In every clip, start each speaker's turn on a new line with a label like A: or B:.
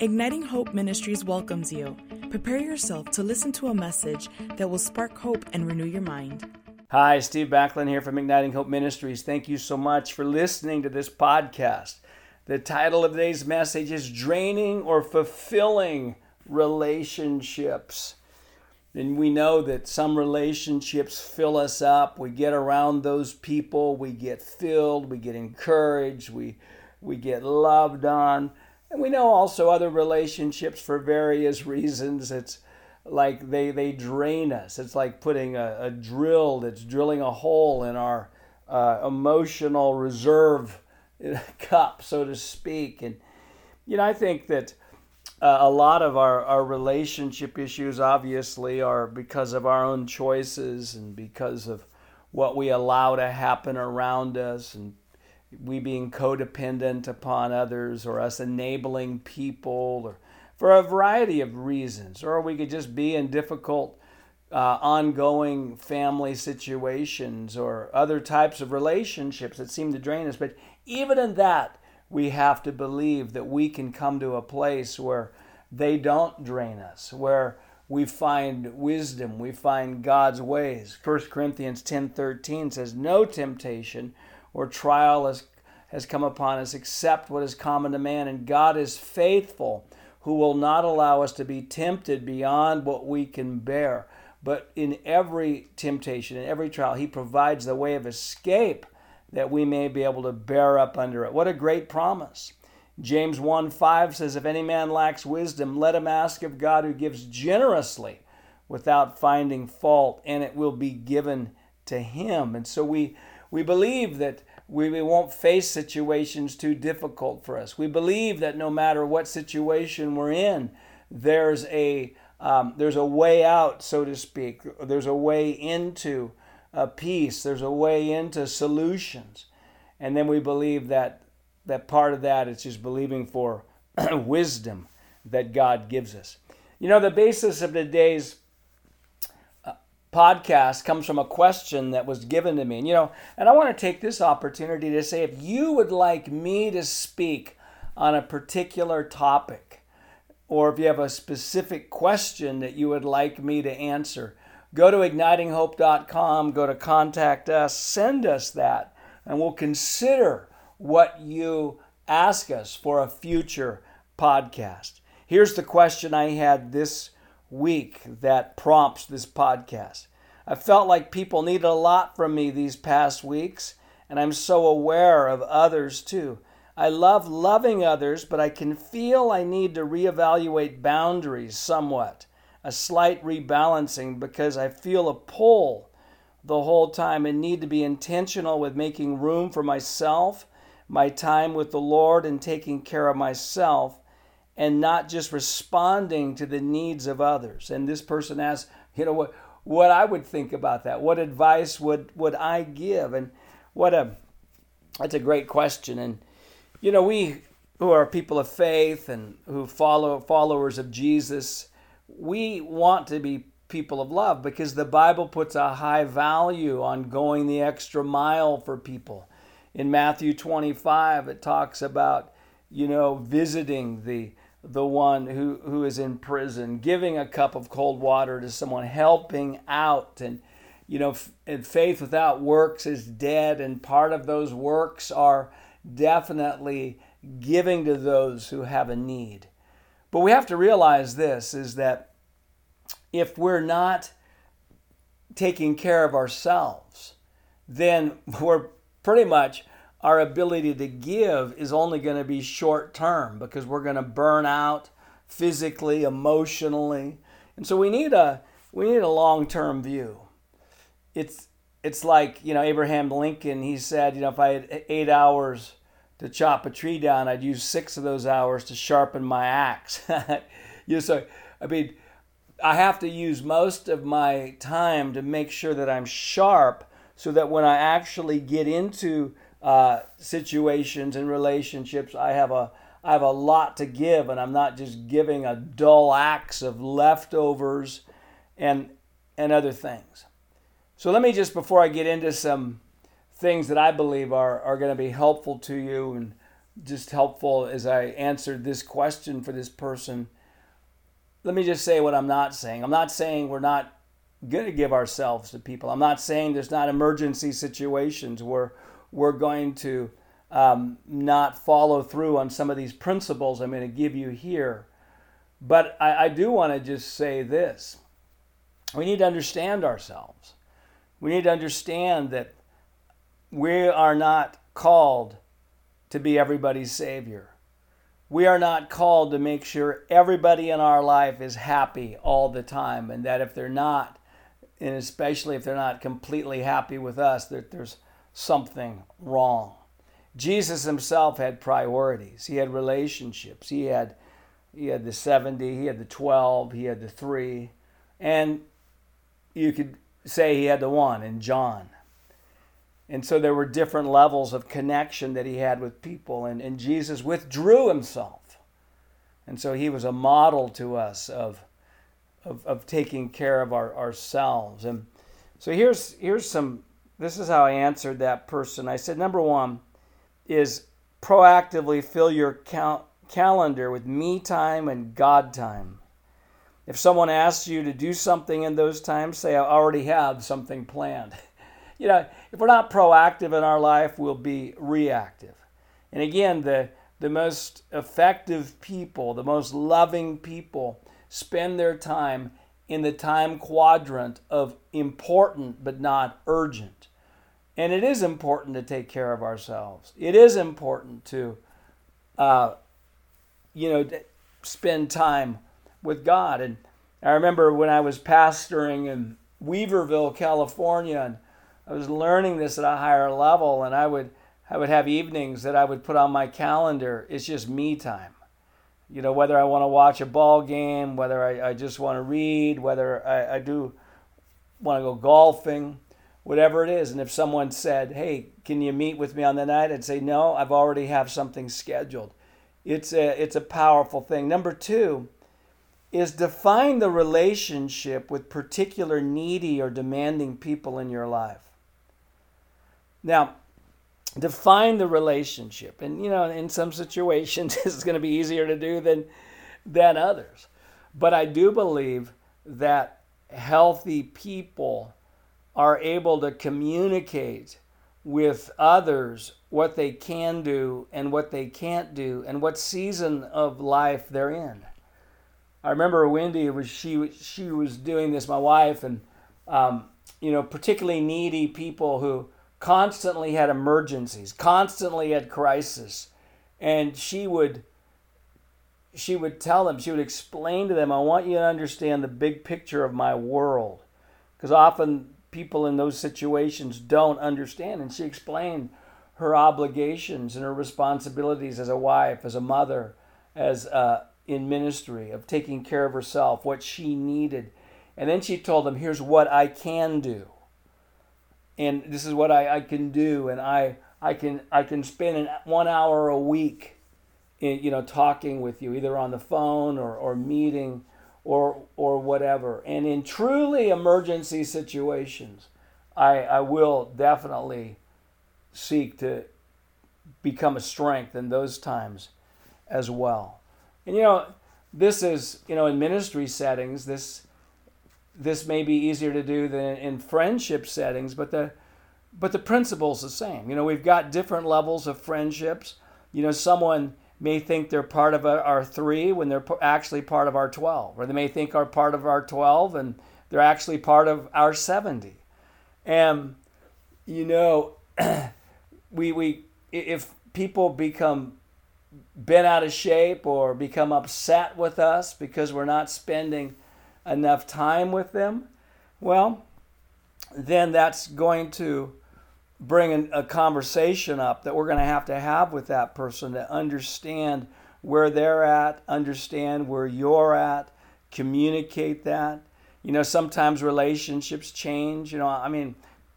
A: Igniting Hope Ministries welcomes you. Prepare yourself to listen to a message that will spark hope and renew your mind.
B: Hi, Steve Backlund here from Igniting Hope Ministries. Thank you so much for listening to this podcast. The title of today's message is Draining or Fulfilling Relationships. And we know that some relationships fill us up. We get around those people, we get filled, we get encouraged, we, we get loved on. And we know also other relationships for various reasons. It's like they, they drain us. It's like putting a, a drill that's drilling a hole in our uh, emotional reserve cup, so to speak. And, you know, I think that uh, a lot of our, our relationship issues obviously are because of our own choices and because of what we allow to happen around us and we being codependent upon others or us enabling people or for a variety of reasons. Or we could just be in difficult uh, ongoing family situations or other types of relationships that seem to drain us. But even in that we have to believe that we can come to a place where they don't drain us where we find wisdom we find god's ways. 1 corinthians 10.13 says no temptation or trial has, has come upon us except what is common to man. And God is faithful, who will not allow us to be tempted beyond what we can bear. But in every temptation, in every trial, He provides the way of escape that we may be able to bear up under it. What a great promise. James 1 5 says, If any man lacks wisdom, let him ask of God who gives generously without finding fault, and it will be given to him. And so we we believe that we, we won't face situations too difficult for us. We believe that no matter what situation we're in, there's a um, there's a way out, so to speak. There's a way into a peace. There's a way into solutions, and then we believe that that part of that is just believing for wisdom that God gives us. You know, the basis of today's podcast comes from a question that was given to me. And, you know, and I want to take this opportunity to say if you would like me to speak on a particular topic, or if you have a specific question that you would like me to answer, go to ignitinghope.com, go to contact us, send us that, and we'll consider what you ask us for a future podcast. Here's the question I had this week that prompts this podcast. I felt like people needed a lot from me these past weeks, and I'm so aware of others too. I love loving others, but I can feel I need to reevaluate boundaries somewhat, a slight rebalancing because I feel a pull the whole time and need to be intentional with making room for myself, my time with the Lord, and taking care of myself and not just responding to the needs of others. And this person asks, you know, what, what I would think about that. What advice would, would I give? And what a, that's a great question. And, you know, we who are people of faith and who follow followers of Jesus, we want to be people of love because the Bible puts a high value on going the extra mile for people. In Matthew 25, it talks about, you know, visiting the the one who, who is in prison, giving a cup of cold water to someone, helping out. And, you know, and faith without works is dead. And part of those works are definitely giving to those who have a need. But we have to realize this is that if we're not taking care of ourselves, then we're pretty much our ability to give is only going to be short term because we're going to burn out physically, emotionally. And so we need a we need a long-term view. It's it's like, you know, Abraham Lincoln, he said, you know, if I had 8 hours to chop a tree down, I'd use 6 of those hours to sharpen my axe. you know, so I mean, I have to use most of my time to make sure that I'm sharp so that when I actually get into uh, situations and relationships. I have a I have a lot to give, and I'm not just giving a dull axe of leftovers and and other things. So let me just before I get into some things that I believe are, are going to be helpful to you and just helpful as I answered this question for this person. Let me just say what I'm not saying. I'm not saying we're not going to give ourselves to people. I'm not saying there's not emergency situations where we're going to um, not follow through on some of these principles I'm going to give you here. But I, I do want to just say this we need to understand ourselves. We need to understand that we are not called to be everybody's Savior. We are not called to make sure everybody in our life is happy all the time, and that if they're not, and especially if they're not completely happy with us, that there's something wrong. Jesus himself had priorities. He had relationships. He had he had the 70, he had the 12, he had the 3, and you could say he had the 1 in John. And so there were different levels of connection that he had with people, and, and Jesus withdrew himself. And so he was a model to us of, of, of taking care of our, ourselves. And so here's, here's some, this is how I answered that person. I said, number one is proactively fill your cal- calendar with me time and God time. If someone asks you to do something in those times, say, I already have something planned. you know, if we're not proactive in our life, we'll be reactive. And again, the the most effective people, the most loving people spend their time in the time quadrant of important but not urgent. And it is important to take care of ourselves. It is important to, uh, you know, spend time with God. And I remember when I was pastoring in Weaverville, California, and I was learning this at a higher level, and I would I would have evenings that I would put on my calendar. It's just me time. You know, whether I want to watch a ball game, whether I, I just want to read, whether I, I do want to go golfing, whatever it is. And if someone said, "Hey, can you meet with me on the night?" I'd say, "No, I've already have something scheduled." It's a it's a powerful thing. Number two is define the relationship with particular needy or demanding people in your life. Now, define the relationship. And, you know, in some situations, it's going to be easier to do than, than others. But I do believe that healthy people are able to communicate with others what they can do and what they can't do and what season of life they're in. I remember Wendy was she she was doing this, my wife, and um, you know particularly needy people who constantly had emergencies, constantly had crisis, and she would she would tell them, she would explain to them, I want you to understand the big picture of my world. Because often people in those situations don't understand. And she explained her obligations and her responsibilities as a wife, as a mother, as uh, in ministry, of taking care of herself, what she needed. And then she told them, here's what I can do and this is what I, I can do and I I can I can spend an, one hour a week in, you know talking with you either on the phone or, or meeting or or whatever and in truly emergency situations I, I will definitely seek to become a strength in those times as well and you know this is you know in ministry settings this this may be easier to do than in friendship settings, but the but the principle's the same. You know, we've got different levels of friendships. You know, someone may think they're part of our three when they're actually part of our 12, or they may think are part of our 12 and they're actually part of our 70. And, you know, we, we, if people become bent out of shape or become upset with us because we're not spending enough time with them, well, then that's going to bring a conversation up that we're going to have to have with that person to understand where they're at, understand where you're at, communicate that. You know, sometimes relationships change. You know, I mean,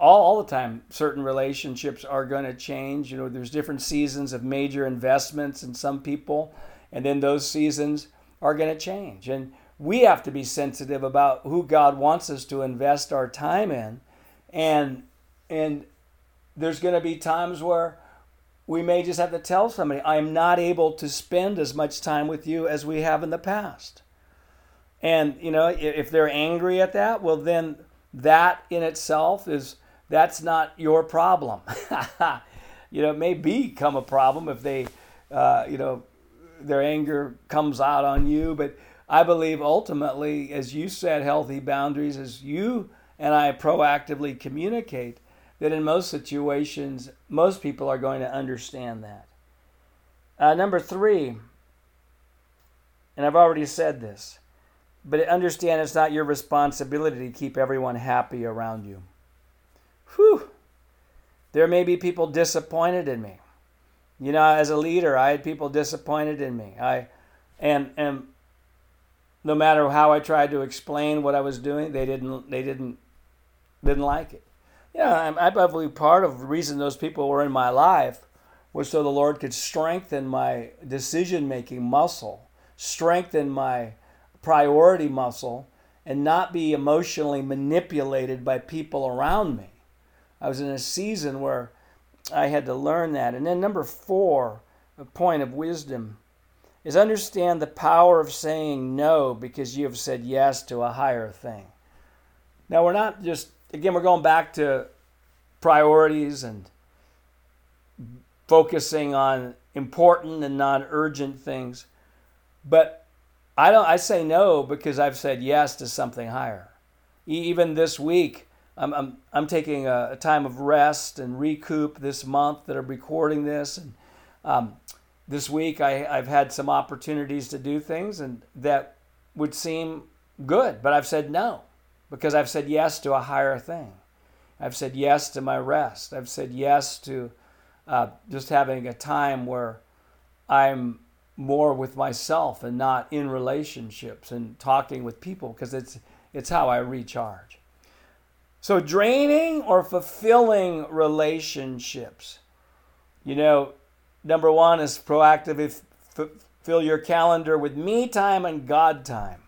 B: all, all the time, certain relationships are going to change. You know, there's different seasons of major investments in some people, and then those seasons are going to change. And we have to be sensitive about who God wants us to invest our time in. And and there's going to be times where we may just have to tell somebody, I am not able to spend as much time with you as we have in the past. And, you know, if they're angry at that, well, then that in itself is, that's not your problem. you know, it may become a problem if they, uh, you know, their anger comes out on you. But I believe ultimately, as you said, healthy boundaries, as you and I proactively communicate, that in most situations, most people are going to understand that. Uh, number three, and I've already said this, but understand it's not your responsibility to keep everyone happy around you. Whew. There may be people disappointed in me. You know, as a leader, I had people disappointed in me. I and and no matter how I tried to explain what I was doing, they didn't they didn't didn't like it. Yeah, I believe part of the reason those people were in my life was so the Lord could strengthen my decision making muscle, strengthen my priority muscle, and not be emotionally manipulated by people around me. I was in a season where I had to learn that. And then, number four, a point of wisdom, is understand the power of saying no because you have said yes to a higher thing. Now, we're not just again, we're going back to priorities and focusing on important and non urgent things. But I don't I say no because I've said yes to something higher. Even this week, I'm, I'm, I'm taking a, a time of rest and recoup this month that I'm recording this. And um, this week, I, I've had some opportunities to do things and that would seem good, but I've said no because I've said yes to a higher thing. I've said yes to my rest. I've said yes to uh, just having a time where I'm more with myself and not in relationships and talking with people because it's it's how I recharge. So draining or fulfilling relationships. You know, number 1 is proactive fill your calendar with me time and God time.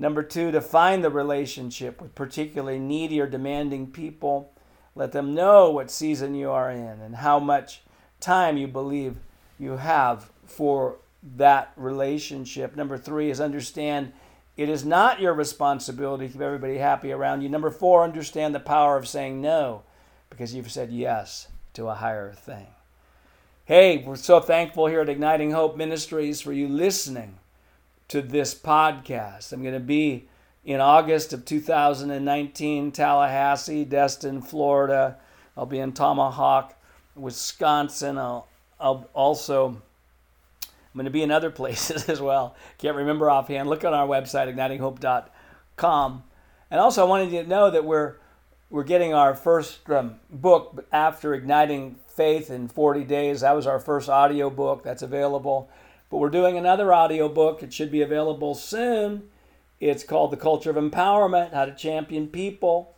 B: Number two, define the relationship with particularly needy or demanding people. Let them know what season you are in and how much time you believe you have for that relationship. Number three is understand it is not your responsibility to keep everybody happy around you. Number four, understand the power of saying no because you've said yes to a higher thing. Hey, we're so thankful here at Igniting Hope Ministries for you listening to this podcast. I'm going to be in August of 2019, Tallahassee, Destin, Florida. I'll be in Tomahawk, Wisconsin. I'll, I'll also I'm going to be in other places as well. Can't remember offhand. Look on our website, ignitinghope.com. And also, I wanted you to know that we're we're getting our first um, book after igniting faith in 40 days. That was our first audio book that's available. But we're doing another audio book. It should be available soon. It's called The Culture of Empowerment How to Champion People.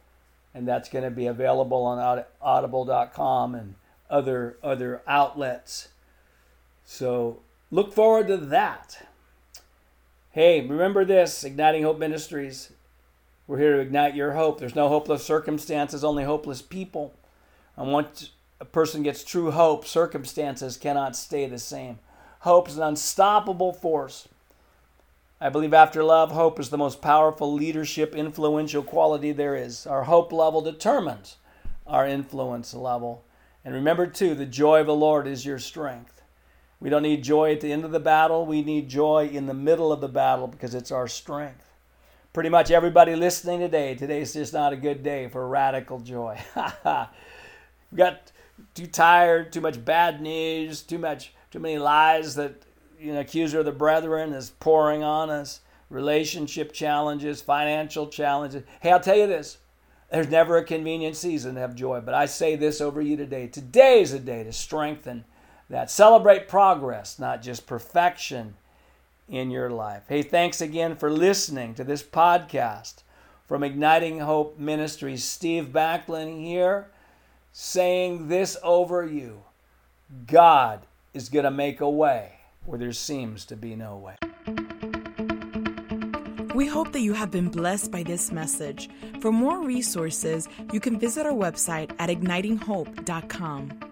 B: And that's going to be available on audible.com and other, other outlets. So look forward to that. Hey, remember this Igniting Hope Ministries. We're here to ignite your hope. There's no hopeless circumstances, only hopeless people. And once a person gets true hope, circumstances cannot stay the same. Hope is an unstoppable force. I believe after love, hope is the most powerful leadership influential quality there is. Our hope level determines our influence level. And remember, too, the joy of the Lord is your strength. We don't need joy at the end of the battle. We need joy in the middle of the battle because it's our strength. Pretty much everybody listening today, today's just not a good day for radical joy. we got too tired, too much bad news, too much too many lies that you know accuser of the brethren is pouring on us. Relationship challenges financial challenges. Hey i'll tell you this. There's never a convenient season to have joy but i say this over you today. Today is a day to strengthen that. Celebrate progress not just perfection in your life. Hey thanks again for listening to this podcast from igniting hope ministries. Steve backlund here saying this over you. God is going to make a way where there seems to be no way.
A: We hope that you have been blessed by this message. For more resources, you can visit our website at ignitinghope.com.